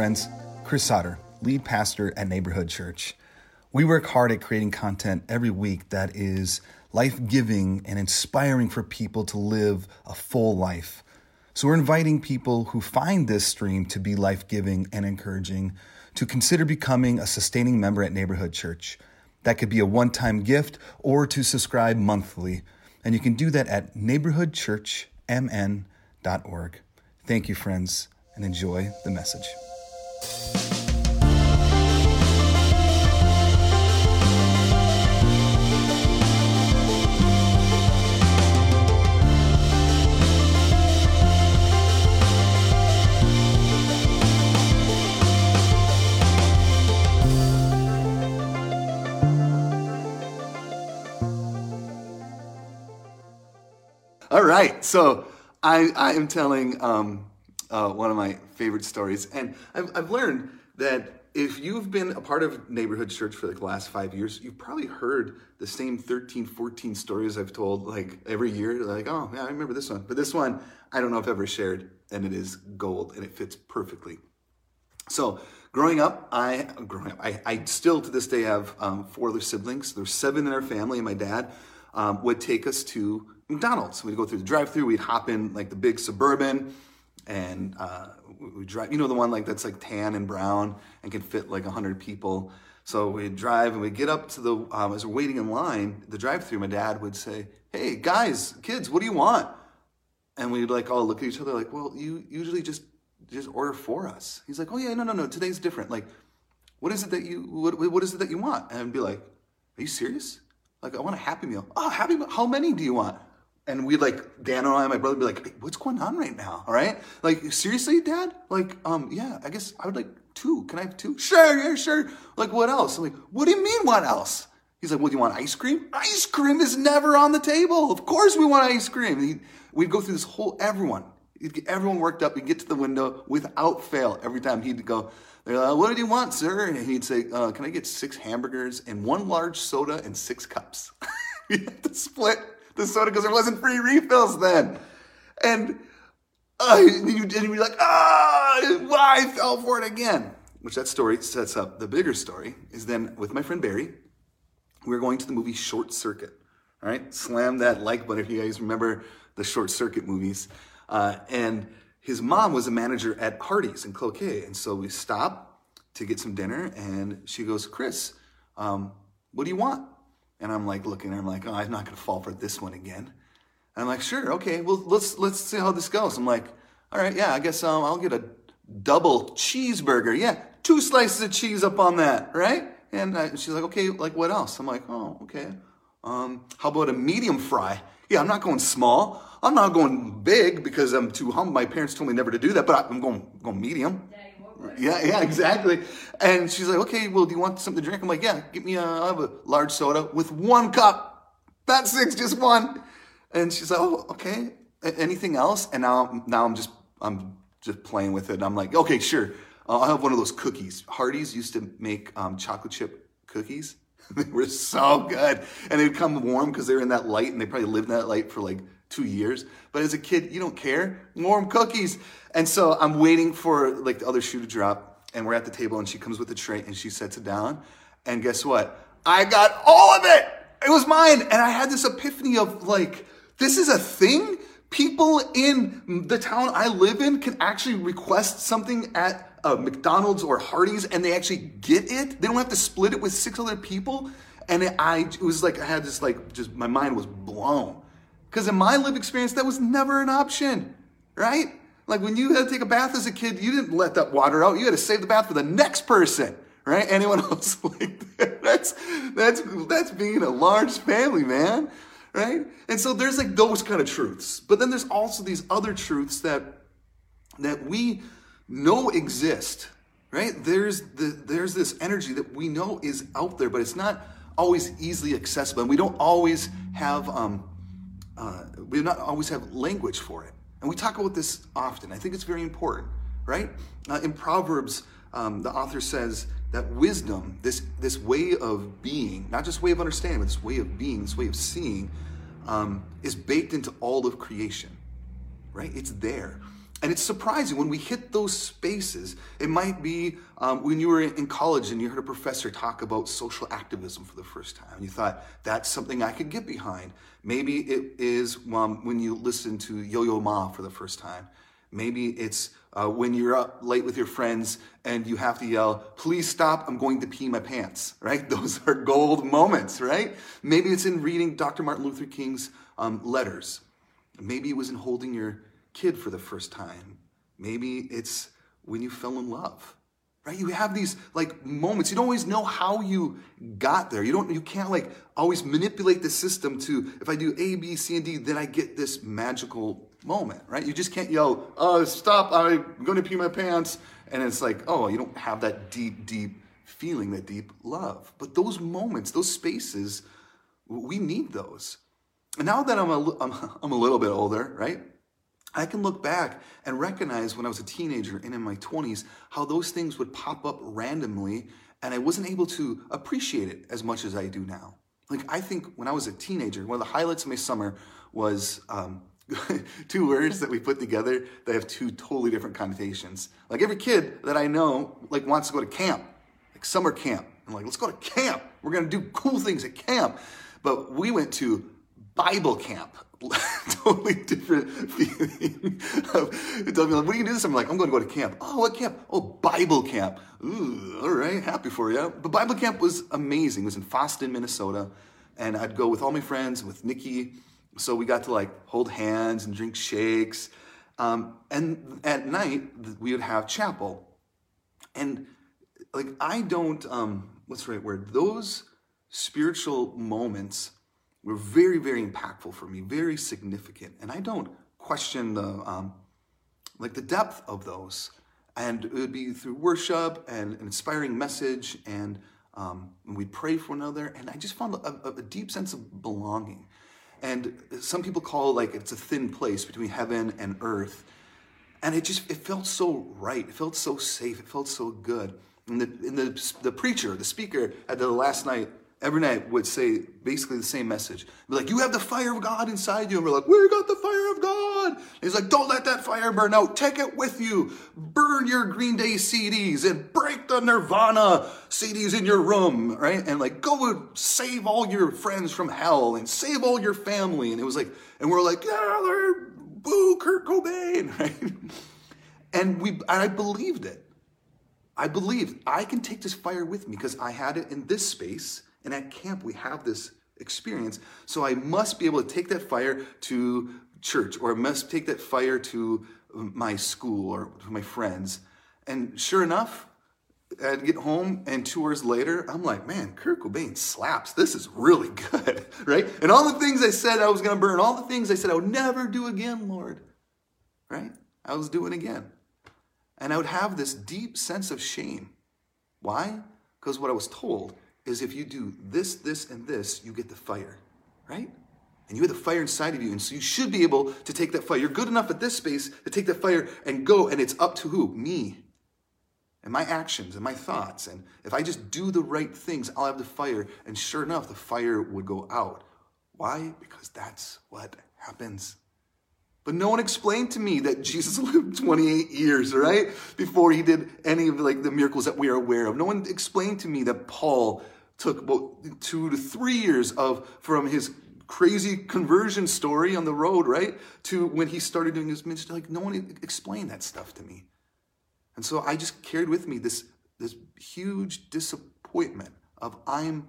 friends. Chris Sauter, lead pastor at Neighborhood Church. We work hard at creating content every week that is life giving and inspiring for people to live a full life. So, we're inviting people who find this stream to be life giving and encouraging to consider becoming a sustaining member at Neighborhood Church. That could be a one time gift or to subscribe monthly. And you can do that at neighborhoodchurchmn.org. Thank you, friends, and enjoy the message. All right, so I, I am telling um, uh, one of my favorite stories, and I've, I've learned that if you've been a part of neighborhood church for like the last five years, you've probably heard the same 13, 14 stories I've told like every year. Like, oh, yeah, I remember this one. But this one, I don't know if I've ever shared, and it is gold, and it fits perfectly. So, growing up, I growing up, I, I still to this day have um, four other siblings. There's seven in our family, and my dad um, would take us to McDonald's. We'd go through the drive-through. We'd hop in like the big suburban, and uh, we drive. You know the one like that's like tan and brown and can fit like a hundred people. So we'd drive and we'd get up to the um, as we're waiting in line, the drive-through. My dad would say, "Hey guys, kids, what do you want?" And we'd like all look at each other like, "Well, you usually just just order for us." He's like, "Oh yeah, no, no, no. Today's different. Like, what is it that you what, what is it that you want?" And I'd be like, "Are you serious?" Like, I want a Happy Meal. Oh, Happy Meal. How many do you want? And we'd like Dan and I, my brother, be like, hey, "What's going on right now?" All right, like seriously, Dad? Like, um, yeah, I guess I would like two. Can I have two? Sure, yeah, sure. Like, what else? I'm like, what do you mean, what else? He's like, well, do you want ice cream? Ice cream is never on the table. Of course, we want ice cream. He, we'd go through this whole everyone. Everyone worked up. We'd get to the window without fail every time he'd go. They're like, what did you want, sir? And he'd say, uh, can I get six hamburgers and one large soda and six cups? we had to split the soda because there wasn't free refills then. And uh, you and you'd be like, ah, why I fell for it again. Which that story sets up. The bigger story is then with my friend Barry, we were going to the movie Short Circuit. All right, slam that like button if you guys remember the Short Circuit movies. Uh, and his mom was a manager at Hardee's in Cloquet, and so we stop to get some dinner, and she goes, "Chris, um, what do you want?" And I'm like looking, I'm like, oh, I'm not gonna fall for this one again. And I'm like, sure, okay, well let's let's see how this goes. I'm like, all right, yeah, I guess um, I'll get a double cheeseburger. Yeah, two slices of cheese up on that, right? And I, she's like, okay, like what else? I'm like, oh, okay. Um, how about a medium fry? Yeah, I'm not going small. I'm not going big because I'm too humble. My parents told me never to do that, but I'm going going medium. Yeah, yeah, yeah, exactly. And she's like, okay, well, do you want something to drink? I'm like, yeah, give me a, I have a large soda with one cup. Not six, just one. And she's like, oh, okay. Anything else? And now, now I'm just, I'm just playing with it. And I'm like, okay, sure. I'll have one of those cookies. Hardee's used to make um, chocolate chip cookies. they were so good. And they'd come warm because they were in that light and they probably lived in that light for like two years. But as a kid, you don't care. Warm cookies. And so I'm waiting for like the other shoe to drop. And we're at the table and she comes with the tray and she sets it down. And guess what? I got all of it. It was mine. And I had this epiphany of like, this is a thing? People in the town I live in can actually request something at a McDonald's or Hardee's and they actually get it. They don't have to split it with six other people. And it, I, it was like, I had this like, just my mind was blown. Because in my lived experience, that was never an option, right? Like when you had to take a bath as a kid, you didn't let that water out. You had to save the bath for the next person, right? Anyone else like that? That's that's that's being a large family, man, right? And so there's like those kind of truths, but then there's also these other truths that that we know exist, right? There's the there's this energy that we know is out there, but it's not always easily accessible, and we don't always have um, uh, we do not always have language for it. And we talk about this often. I think it's very important, right? Uh, in Proverbs, um, the author says that wisdom, this, this way of being, not just way of understanding, but this way of being, this way of seeing, um, is baked into all of creation, right? It's there. And it's surprising when we hit those spaces. It might be um, when you were in college and you heard a professor talk about social activism for the first time. And you thought, that's something I could get behind. Maybe it is um, when you listen to Yo Yo Ma for the first time. Maybe it's uh, when you're up late with your friends and you have to yell, please stop, I'm going to pee my pants, right? Those are gold moments, right? Maybe it's in reading Dr. Martin Luther King's um, letters. Maybe it was in holding your kid for the first time. Maybe it's when you fell in love. Right? You have these like moments. You don't always know how you got there. You don't you can't like always manipulate the system to if I do A, B, C, and D, then I get this magical moment, right? You just can't yell, "Oh, stop, I'm to pee my pants." And it's like, "Oh, you don't have that deep deep feeling, that deep love." But those moments, those spaces, we need those. And now that I'm a, I'm, I'm a little bit older, right? I can look back and recognize when I was a teenager and in my 20s how those things would pop up randomly and I wasn't able to appreciate it as much as I do now. Like, I think when I was a teenager, one of the highlights of my summer was um, two words that we put together that have two totally different connotations. Like, every kid that I know, like, wants to go to camp, like summer camp. I'm like, let's go to camp. We're going to do cool things at camp. But we went to Bible camp. totally different feeling of telling me like, what do you do this? I'm like, I'm going to go to camp. Oh, what camp? Oh, Bible camp. Ooh, all right, happy for you. But Bible camp was amazing. It was in Fosston, Minnesota. And I'd go with all my friends, with Nikki. So we got to like hold hands and drink shakes. Um, and at night, we would have chapel. And like, I don't, um, what's the right word? Those spiritual moments were very, very impactful for me, very significant. And I don't question the um, like the depth of those. And it would be through worship and an inspiring message, and um, we'd pray for one another. And I just found a, a, deep sense of belonging. And some people call it like it's a thin place between heaven and earth. And it just it felt so right. It felt so safe. It felt so good. And the, and the, the preacher, the speaker at the last night every night would say basically the same message. Be like, you have the fire of God inside you. And we're like, we got the fire of God. And he's like, don't let that fire burn out. Take it with you. Burn your Green Day CDs and break the Nirvana CDs in your room, right? And like, go and save all your friends from hell and save all your family. And it was like, and we're like, yeah, they're boo Kurt Cobain, right? And we, and I believed it. I believed I can take this fire with me because I had it in this space and at camp, we have this experience. So I must be able to take that fire to church, or I must take that fire to my school or to my friends. And sure enough, I'd get home, and two hours later, I'm like, man, Kurt Cobain slaps. This is really good, right? And all the things I said I was going to burn, all the things I said I would never do again, Lord, right? I was doing again. And I would have this deep sense of shame. Why? Because what I was told is if you do this, this, and this, you get the fire, right? And you have the fire inside of you. And so you should be able to take that fire. You're good enough at this space to take that fire and go. And it's up to who? Me. And my actions and my thoughts. And if I just do the right things, I'll have the fire. And sure enough, the fire would go out. Why? Because that's what happens. But no one explained to me that Jesus lived 28 years, right? Before he did any of like the miracles that we are aware of. No one explained to me that Paul took about two to three years of from his crazy conversion story on the road, right? To when he started doing his ministry. Like no one explained that stuff to me. And so I just carried with me this, this huge disappointment of I'm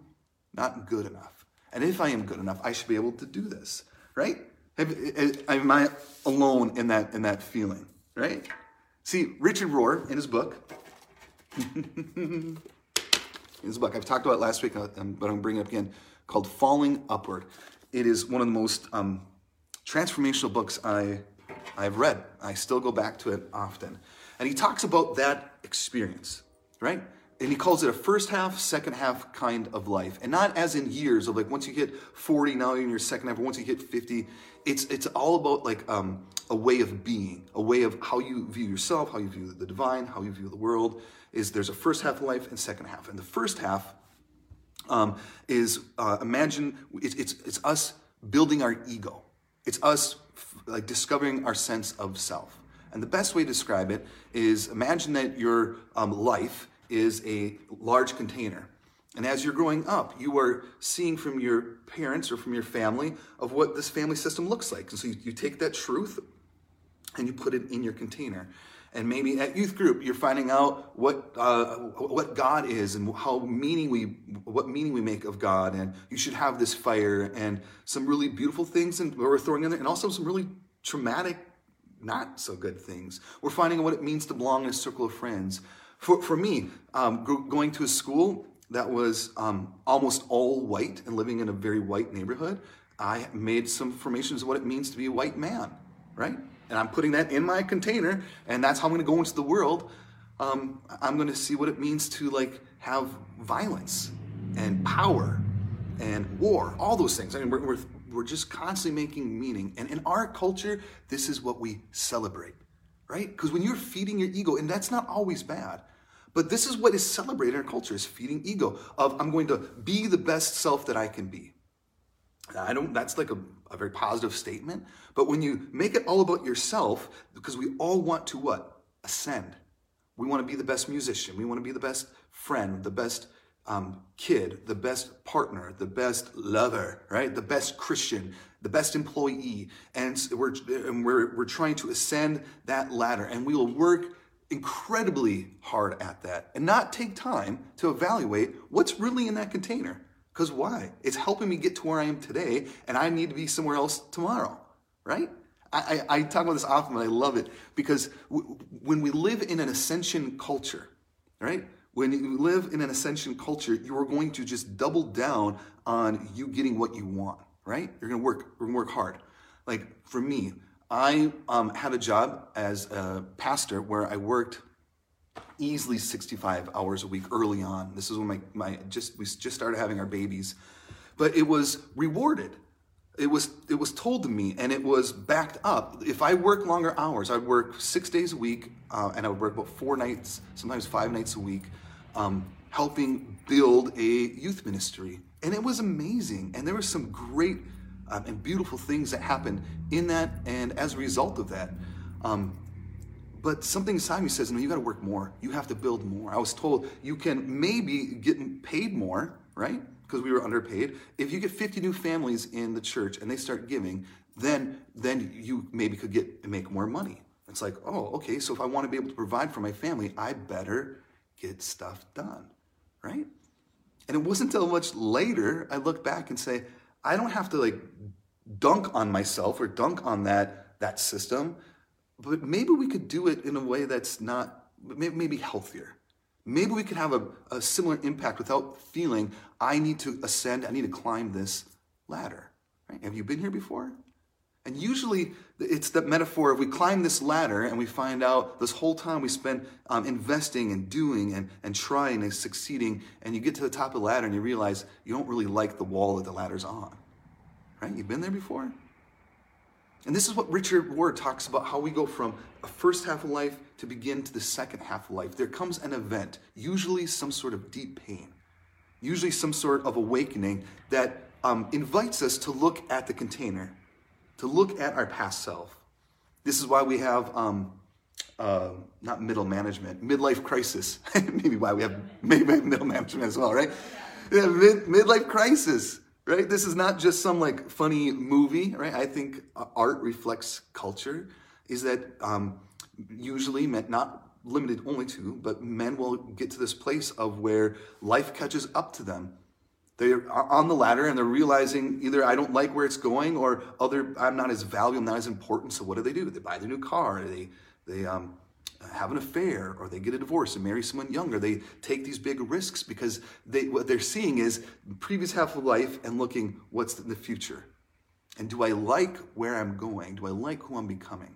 not good enough. And if I am good enough, I should be able to do this, right? Eh, am I alone in that, in that feeling, right? See, Richard Rohr, in his book, in his book, I've talked about last week, uh, um, but I'm bringing it up again, called Falling Upward. It is one of the most um, transformational books I, I've read. I still go back to it often. And he talks about that experience, right? and he calls it a first half, second half kind of life. And not as in years of like once you hit 40, now you're in your second half, once you hit 50. It's it's all about like um, a way of being, a way of how you view yourself, how you view the divine, how you view the world. Is there's a first half of life and second half. And the first half um, is uh, imagine it's, it's it's us building our ego. It's us like discovering our sense of self. And the best way to describe it is imagine that your um, life is a large container. And as you're growing up, you are seeing from your parents or from your family of what this family system looks like. And so you, you take that truth and you put it in your container. And maybe at youth group, you're finding out what uh, what God is and how meaning we what meaning we make of God. And you should have this fire and some really beautiful things, and we're throwing in there, and also some really traumatic, not so good things. We're finding what it means to belong in a circle of friends. For for me, um, going to a school that was um, almost all white and living in a very white neighborhood, I made some formations of what it means to be a white man, right? And I'm putting that in my container, and that's how I'm going to go into the world. Um, I'm going to see what it means to like have violence and power and war, all those things. I mean, we're, we're, we're just constantly making meaning. And in our culture, this is what we celebrate, right? Because when you're feeding your ego, and that's not always bad, but this is what is celebrated in our culture is feeding ego of I'm going to be the best self that I can be. I don't, that's like a, a very positive statement. But when you make it all about yourself, because we all want to what? Ascend. We want to be the best musician. We want to be the best friend, the best um, kid, the best partner, the best lover, right? The best Christian, the best employee. And we're, and we're, we're trying to ascend that ladder. And we will work incredibly hard at that and not take time to evaluate what's really in that container. Because why? It's helping me get to where I am today, and I need to be somewhere else tomorrow, right? I, I, I talk about this often, but I love it because w- when we live in an ascension culture, right? When you live in an ascension culture, you are going to just double down on you getting what you want, right? You're going to work, you're going to work hard. Like for me, I um, had a job as a pastor where I worked easily 65 hours a week early on. This is when my, my just we just started having our babies. But it was rewarded. It was it was told to me and it was backed up. If I work longer hours, I'd work six days a week uh, and I would work about four nights, sometimes five nights a week, um, helping build a youth ministry. And it was amazing. And there were some great um, and beautiful things that happened in that. And as a result of that, um, but something inside me says, no, you got to work more. You have to build more. I was told you can maybe get paid more, right? Because we were underpaid. If you get 50 new families in the church and they start giving, then then you maybe could get make more money. It's like, oh, okay. So if I want to be able to provide for my family, I better get stuff done, right? And it wasn't until much later I look back and say, I don't have to like dunk on myself or dunk on that that system but maybe we could do it in a way that's not, maybe healthier. Maybe we could have a, a similar impact without feeling, I need to ascend, I need to climb this ladder. Right? Have you been here before? And usually it's that metaphor of we climb this ladder and we find out this whole time we spend um, investing and doing and, and trying and succeeding, and you get to the top of the ladder and you realize you don't really like the wall that the ladder's on. Right? You've been there before? And this is what Richard Rohr talks about how we go from a first half of life to begin to the second half of life. There comes an event, usually some sort of deep pain, usually some sort of awakening that um, invites us to look at the container, to look at our past self. This is why we have um, uh, not middle management, midlife crisis. maybe why we have maybe middle management as well, right? Yeah, mid, midlife crisis right? This is not just some like funny movie, right? I think art reflects culture. Is that um, usually meant not limited only to, but men will get to this place of where life catches up to them. They're on the ladder and they're realizing either I don't like where it's going or other I'm not as valuable, not as important. So what do they do? They buy the new car. They they um, have an affair or they get a divorce and marry someone younger. They take these big risks because they, what they're seeing is previous half of life and looking what's in the future. And do I like where I'm going? Do I like who I'm becoming?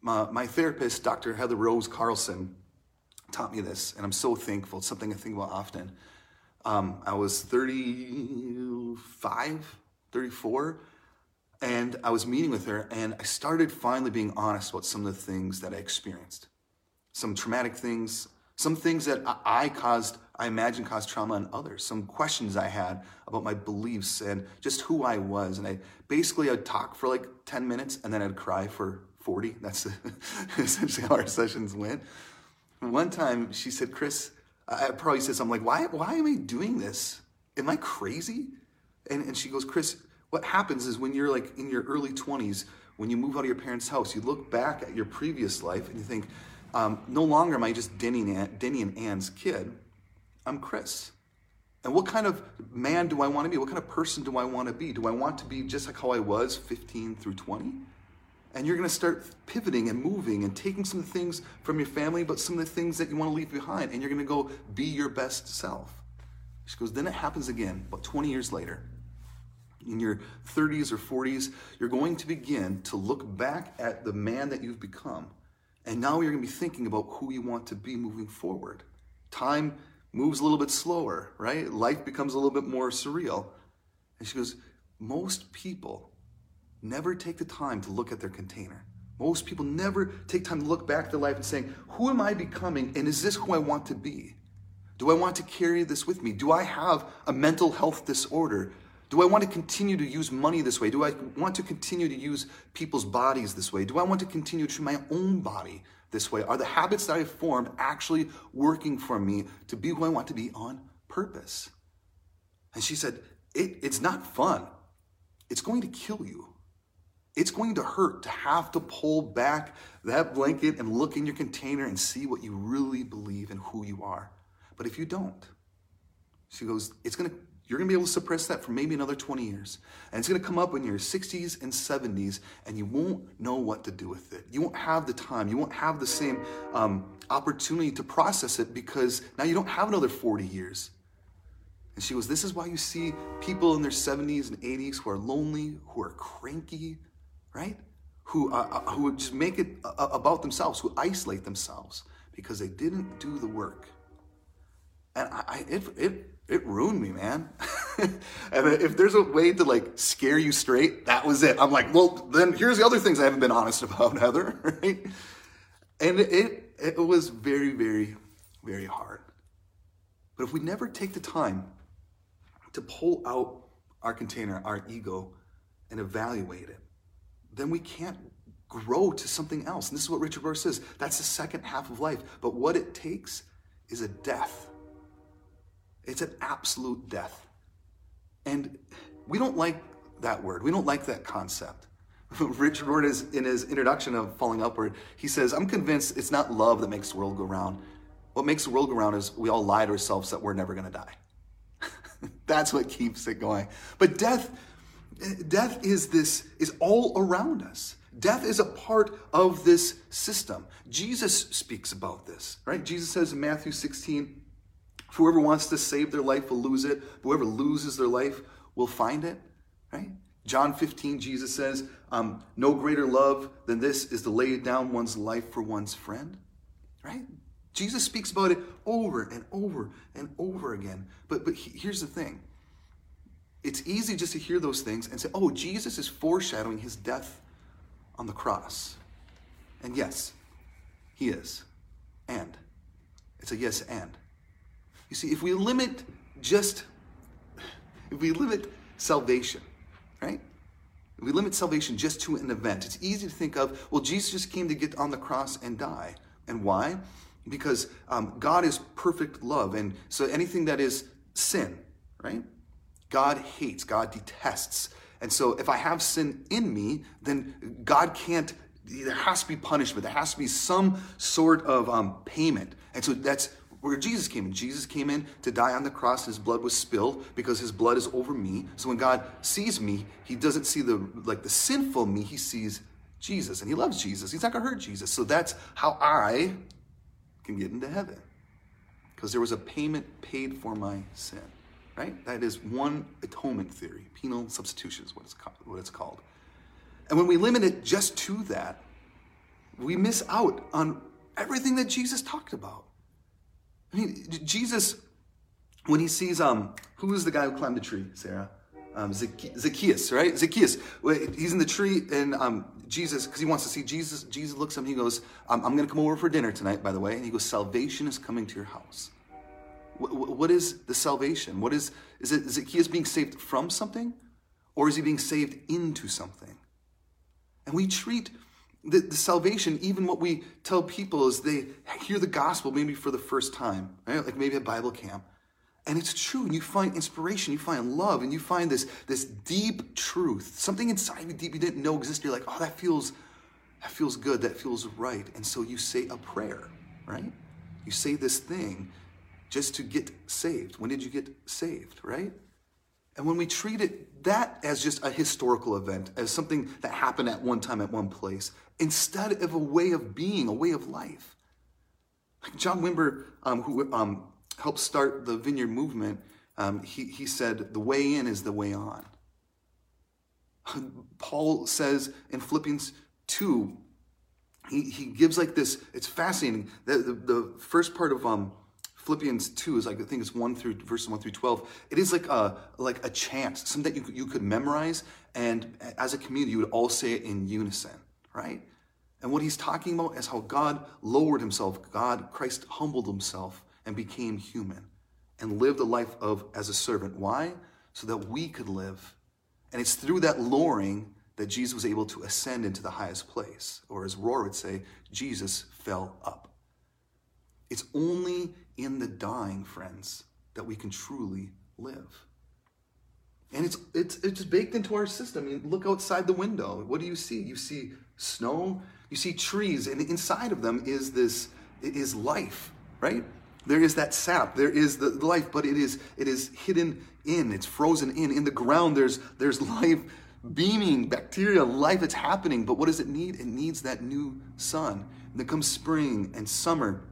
My, my therapist, Dr. Heather Rose Carlson, taught me this, and I'm so thankful. It's something I think about often. Um, I was 35, 34, and I was meeting with her, and I started finally being honest about some of the things that I experienced. Some traumatic things, some things that I caused, I imagine caused trauma in others, some questions I had about my beliefs and just who I was. And I basically I'd talk for like 10 minutes and then I'd cry for 40. That's essentially how our sessions went. One time she said, Chris, I probably said something like, why, why am I doing this? Am I crazy? And, and she goes, Chris, what happens is when you're like in your early 20s, when you move out of your parents' house, you look back at your previous life and you think, um, no longer am I just Denny, Denny and Ann's kid. I'm Chris. And what kind of man do I want to be? What kind of person do I want to be? Do I want to be just like how I was 15 through 20? And you're going to start pivoting and moving and taking some of the things from your family, but some of the things that you want to leave behind, and you're going to go be your best self. She goes, then it happens again, about 20 years later. In your 30s or 40s, you're going to begin to look back at the man that you've become. And now you're going to be thinking about who you want to be moving forward. Time moves a little bit slower, right? Life becomes a little bit more surreal. And she goes, Most people never take the time to look at their container. Most people never take time to look back at their life and saying, Who am I becoming? And is this who I want to be? Do I want to carry this with me? Do I have a mental health disorder? Do I want to continue to use money this way? Do I want to continue to use people's bodies this way? Do I want to continue to treat my own body this way? Are the habits that I've formed actually working for me to be who I want to be on purpose? And she said, it, It's not fun. It's going to kill you. It's going to hurt to have to pull back that blanket and look in your container and see what you really believe and who you are. But if you don't, she goes, it's going to you're going to be able to suppress that for maybe another 20 years. And it's going to come up in your 60s and 70s, and you won't know what to do with it. You won't have the time. You won't have the same um, opportunity to process it because now you don't have another 40 years. And she goes, This is why you see people in their 70s and 80s who are lonely, who are cranky, right? Who, uh, uh who just make it uh, about themselves, who isolate themselves because they didn't do the work. And I, I it, it it ruined me, man. and if there's a way to like scare you straight, that was it. I'm like, well, then here's the other things I haven't been honest about, Heather, right? And it it was very, very, very hard. But if we never take the time to pull out our container, our ego, and evaluate it, then we can't grow to something else. And this is what Richard Rohr says. That's the second half of life. But what it takes is a death it's an absolute death. And we don't like that word. We don't like that concept. Richard Rohr, is, in his introduction of Falling Upward, he says, I'm convinced it's not love that makes the world go round. What makes the world go round is we all lie to ourselves that we're never going to die. That's what keeps it going. But death, death is this, is all around us. Death is a part of this system. Jesus speaks about this, right? Jesus says in Matthew 16, Whoever wants to save their life will lose it. Whoever loses their life will find it. Right? John 15, Jesus says, um, No greater love than this is to lay down one's life for one's friend. Right? Jesus speaks about it over and over and over again. But, but here's the thing it's easy just to hear those things and say, oh, Jesus is foreshadowing his death on the cross. And yes, he is. And. It's a yes and. You see, if we limit just, if we limit salvation, right? If we limit salvation just to an event, it's easy to think of, well, Jesus just came to get on the cross and die. And why? Because um, God is perfect love. And so anything that is sin, right? God hates, God detests. And so if I have sin in me, then God can't, there has to be punishment. There has to be some sort of um, payment. And so that's where Jesus came in. Jesus came in to die on the cross. His blood was spilled because his blood is over me. So when God sees me, he doesn't see the like the sinful me. He sees Jesus, and he loves Jesus. He's not to hurt Jesus. So that's how I can get into heaven because there was a payment paid for my sin. Right? That is one atonement theory. Penal substitution is what it's called. What it's called. And when we limit it just to that, we miss out on everything that Jesus talked about. I mean, Jesus, when he sees, um, who is the guy who climbed the tree, Sarah? Um, Zacchaeus, right? Zacchaeus. Wait, he's in the tree, and um, Jesus, because he wants to see Jesus, Jesus looks at him. He goes, "I'm, I'm going to come over for dinner tonight, by the way." And he goes, "Salvation is coming to your house." what is the salvation? What is is it Zacchaeus being saved from something, or is he being saved into something? And we treat the, the, salvation, even what we tell people is they hear the gospel maybe for the first time, right? Like maybe at Bible camp. And it's true, and you find inspiration, you find love, and you find this, this deep truth, something inside you deep you didn't know existed. You're like, oh, that feels, that feels good, that feels right. And so you say a prayer, right? You say this thing just to get saved. When did you get saved, right? And when we treat it that as just a historical event, as something that happened at one time at one place, instead of a way of being, a way of life. Like John Wimber, um, who um, helped start the vineyard movement, um, he, he said, the way in is the way on. Paul says in Philippians 2, he, he gives like this, it's fascinating. The, the, the first part of um, Philippians 2 is like, I think it's 1 through verses 1 through 12. It is like a, like a chant, something that you, you could memorize, and as a community, you would all say it in unison, right? And what he's talking about is how God lowered himself, God, Christ humbled himself and became human and lived a life of as a servant. Why? So that we could live. And it's through that lowering that Jesus was able to ascend into the highest place. Or as Rohr would say, Jesus fell up. It's only in the dying, friends, that we can truly live. And it's it's it's baked into our system. Look outside the window. What do you see? You see snow, you see trees, and inside of them is this is life, right? There is that sap, there is the life, but it is it is hidden in, it's frozen in. In the ground, there's there's life beaming, bacteria, life that's happening. But what does it need? It needs that new sun. And then comes spring and summer,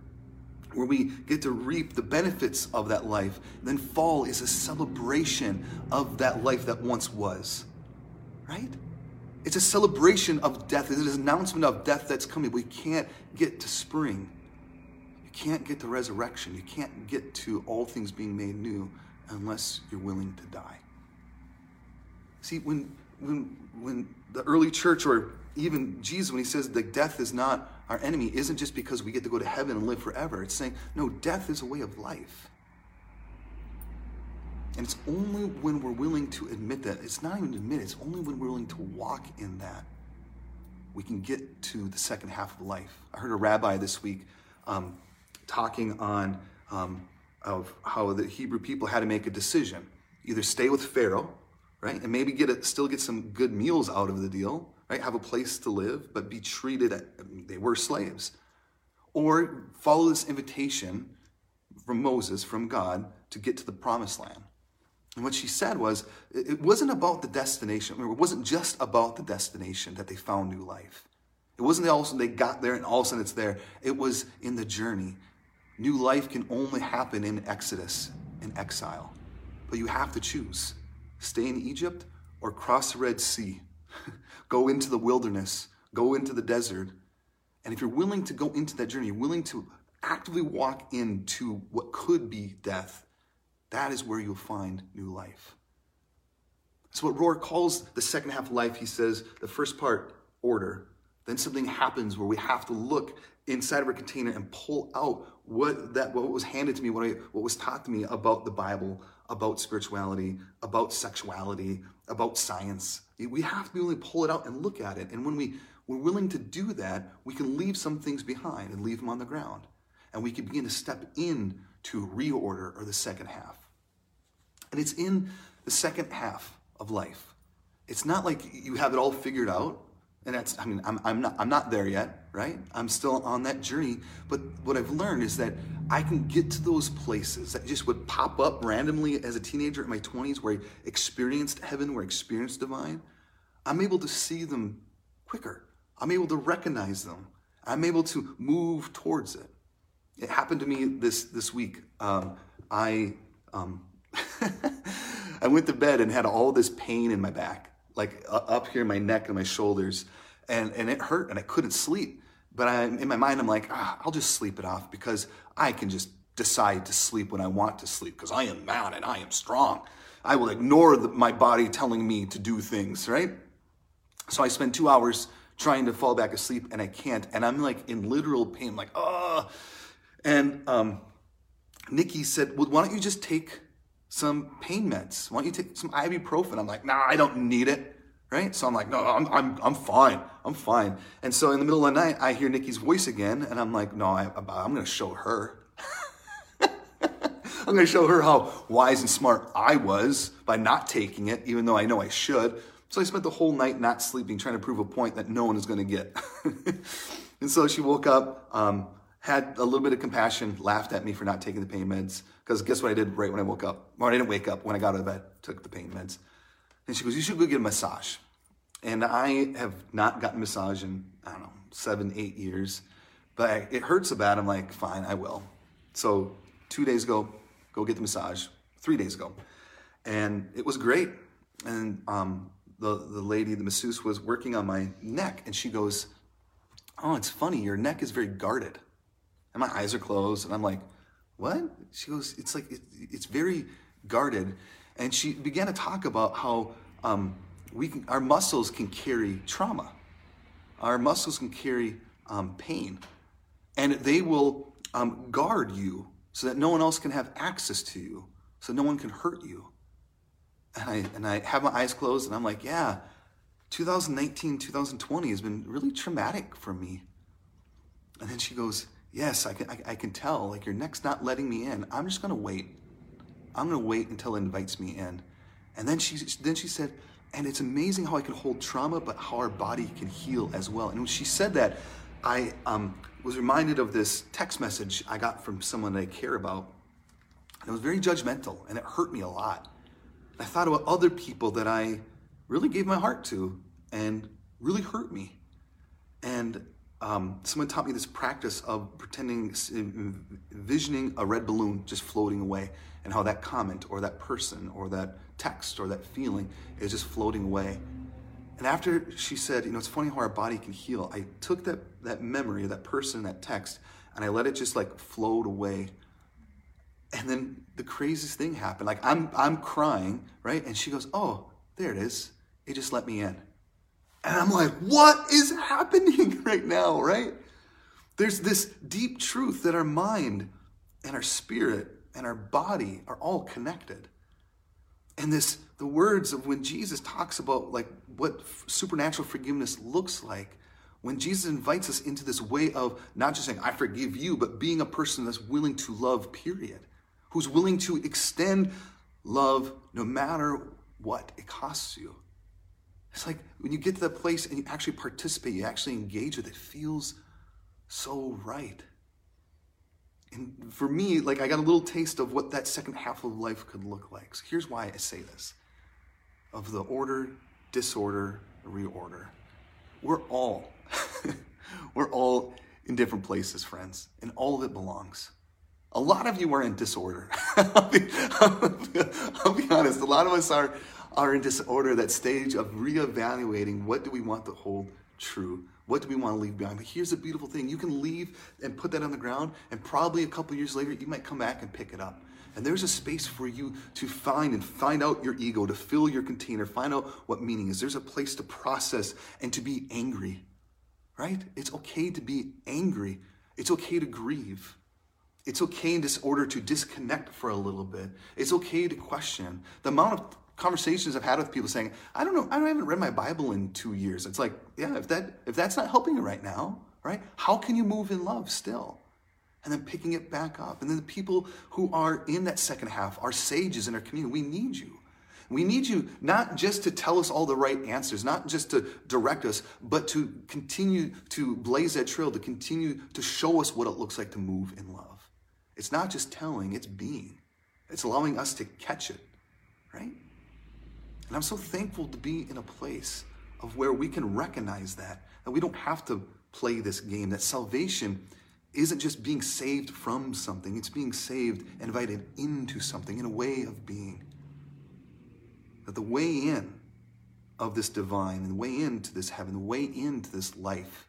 where we get to reap the benefits of that life. Then fall is a celebration of that life that once was. Right? It's a celebration of death. It's an announcement of death that's coming. We can't get to spring You can't get to resurrection. You can't get to all things being made new unless you're willing to die. See, when when when the early church or even Jesus, when he says that death is not our enemy, isn't just because we get to go to heaven and live forever. It's saying, no, death is a way of life. And it's only when we're willing to admit that, it's not even admit, it's only when we're willing to walk in that, we can get to the second half of life. I heard a rabbi this week um, talking on um, of how the Hebrew people had to make a decision: either stay with Pharaoh, right, and maybe get a, still get some good meals out of the deal, right, have a place to live, but be treated. At, they were slaves, or follow this invitation from Moses, from God, to get to the promised land. And what she said was, it wasn't about the destination. It wasn't just about the destination that they found new life. It wasn't all of a sudden they got there and all of a sudden it's there. It was in the journey. New life can only happen in Exodus, in exile. But you have to choose stay in Egypt or cross the Red Sea, go into the wilderness, go into the desert. And if you're willing to go into that journey, you're willing to actively walk into what could be death, that is where you'll find new life. So, what Rohr calls the second half of life, he says the first part, order. Then something happens where we have to look inside of our container and pull out what that what was handed to me, what I, what was taught to me about the Bible, about spirituality, about sexuality, about science. We have to be able to pull it out and look at it. And when we we're willing to do that, we can leave some things behind and leave them on the ground, and we can begin to step in to reorder or the second half. And it's in the second half of life. It's not like you have it all figured out and that's, I mean, I'm, I'm, not, I'm not there yet, right? I'm still on that journey. But what I've learned is that I can get to those places that just would pop up randomly as a teenager in my 20s where I experienced heaven, where I experienced divine. I'm able to see them quicker. I'm able to recognize them. I'm able to move towards it. It happened to me this, this week. Um, I, um, I went to bed and had all this pain in my back like up here in my neck and my shoulders, and and it hurt and I couldn't sleep. But I, in my mind, I'm like, ah, I'll just sleep it off because I can just decide to sleep when I want to sleep because I am man and I am strong. I will ignore the, my body telling me to do things, right? So I spend two hours trying to fall back asleep and I can't. And I'm like in literal pain, like, ah. And um, Nikki said, well, why don't you just take some pain meds. Why don't you take some ibuprofen? I'm like, nah, I don't need it. right? So I'm like, no, I'm, I'm, I'm fine. I'm fine. And so in the middle of the night, I hear Nikki's voice again, and I'm like, no, I, I'm going to show her. I'm going to show her how wise and smart I was by not taking it, even though I know I should. So I spent the whole night not sleeping, trying to prove a point that no one is going to get. and so she woke up, um, had a little bit of compassion, laughed at me for not taking the pain meds. Because guess what I did right when I woke up? Or I didn't wake up when I got out of bed, took the pain meds. And she goes, You should go get a massage. And I have not gotten massage in, I don't know, seven, eight years. But it hurts so bad, I'm like, Fine, I will. So two days ago, go get the massage. Three days ago. And it was great. And um, the, the lady, the masseuse, was working on my neck. And she goes, Oh, it's funny, your neck is very guarded. And my eyes are closed. And I'm like, What? She goes, It's like, it, it's very guarded. And she began to talk about how um, we can, our muscles can carry trauma, our muscles can carry um, pain, and they will um, guard you so that no one else can have access to you, so no one can hurt you. And I, and I have my eyes closed and I'm like, yeah, 2019, 2020 has been really traumatic for me. And then she goes, yes, I can, I, I can tell, like your neck's not letting me in. I'm just to wait. I'm to wait until it invites me in. And then she, then she said, and it's amazing how I can hold trauma, but how our body can heal as well. And when she said that, I um, was reminded of this text message I got from someone that I care about. And it was very judgmental, and it hurt me a lot. I thought about other people that I really gave my heart to and really hurt me. And um, someone taught me this practice of pretending, envisioning a red balloon just floating away, and how that comment or that person or that text or that feeling is just floating away. And after she said, you know, it's funny how our body can heal, I took that, that memory, of that person, that text, and I let it just like float away. And then the craziest thing happened. Like I'm I'm crying, right? And she goes, Oh, there it is. It just let me in. And I'm like, what is happening right now, right? There's this deep truth that our mind and our spirit and our body are all connected. And this, the words of when Jesus talks about like what supernatural forgiveness looks like, when Jesus invites us into this way of not just saying, I forgive you, but being a person that's willing to love, period, who's willing to extend love no matter what it costs you. It's like when you get to that place and you actually participate, you actually engage with it, it feels so right. And for me, like I got a little taste of what that second half of life could look like. So here's why I say this of the order, disorder, reorder. We're all, we're all in different places, friends, and all of it belongs. A lot of you are in disorder. I'll, be, I'll, be, honest. A lot of us are, are in disorder, that stage of reevaluating what do we want to hold true? What do we want to leave behind? But here's a beautiful thing you can leave and put that on the ground, and probably a couple years later, you might come back and pick it up. And there's a space for you to find and find out your ego, to fill your container, find out what meaning is. There's a place to process and to be angry, right? It's okay to be angry. It's okay to grieve. It's okay in disorder to disconnect for a little bit. It's okay to question. The amount of conversations I've had with people saying, I don't know, I haven't read my Bible in two years. It's like, yeah, if that if that's not helping you right now, right? How can you move in love still? And then picking it back up. And then the people who are in that second half, our sages in our community, we need you. We need you not just to tell us all the right answers, not just to direct us, but to continue to blaze that trail, to continue to show us what it looks like to move in love. It's not just telling, it's being. It's allowing us to catch it, right? And I'm so thankful to be in a place of where we can recognize that, that we don't have to play this game, that salvation isn't just being saved from something, it's being saved and invited into something, in a way of being. That the way in of this divine, and the way into this heaven, the way into this life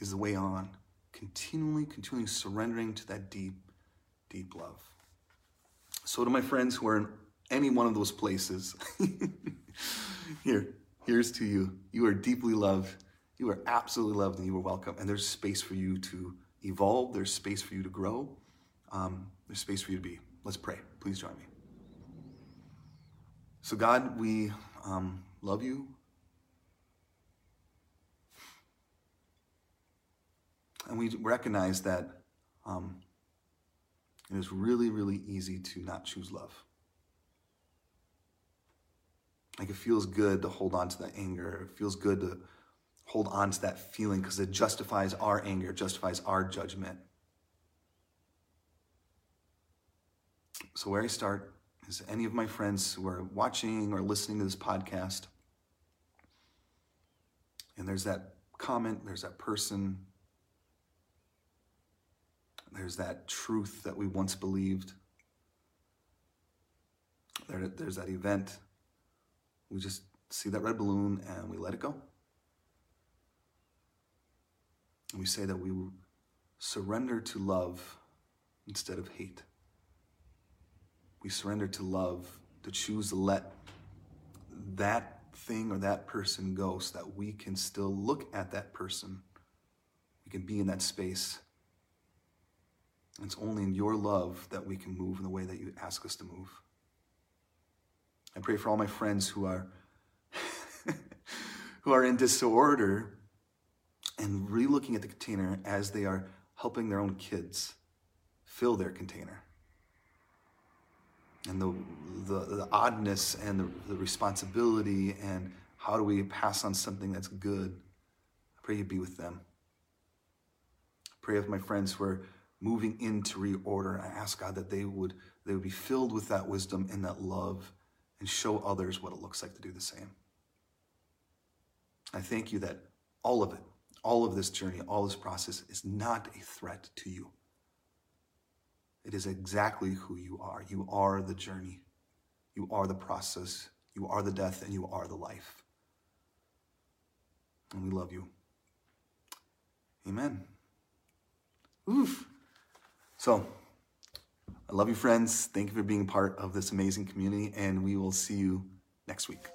is the way on, continually, continually surrendering to that deep, deep love. So, to my friends who are in any one of those places. Here, here's to you. You are deeply loved. You are absolutely loved and you are welcome. And there's space for you to evolve, there's space for you to grow, um, there's space for you to be. Let's pray. Please join me. So, God, we um, love you. And we recognize that um, it is really, really easy to not choose love. Like it feels good to hold on to that anger. It feels good to hold on to that feeling because it justifies our anger, justifies our judgment. So, where I start is any of my friends who are watching or listening to this podcast, and there's that comment, there's that person, there's that truth that we once believed, there, there's that event. We just see that red balloon and we let it go. And we say that we surrender to love instead of hate. We surrender to love, to choose to let that thing or that person go so that we can still look at that person. We can be in that space. It's only in your love that we can move in the way that you ask us to move. I pray for all my friends who are who are in disorder and re-looking at the container as they are helping their own kids fill their container. And the, the, the oddness and the, the responsibility and how do we pass on something that's good. I pray you be with them. I pray of my friends who are moving into reorder. I ask God that they would, they would be filled with that wisdom and that love and show others what it looks like to do the same. I thank you that all of it, all of this journey, all this process is not a threat to you. It is exactly who you are. You are the journey. You are the process. You are the death and you are the life. And we love you. Amen. Oof. So, Love you, friends. Thank you for being part of this amazing community, and we will see you next week.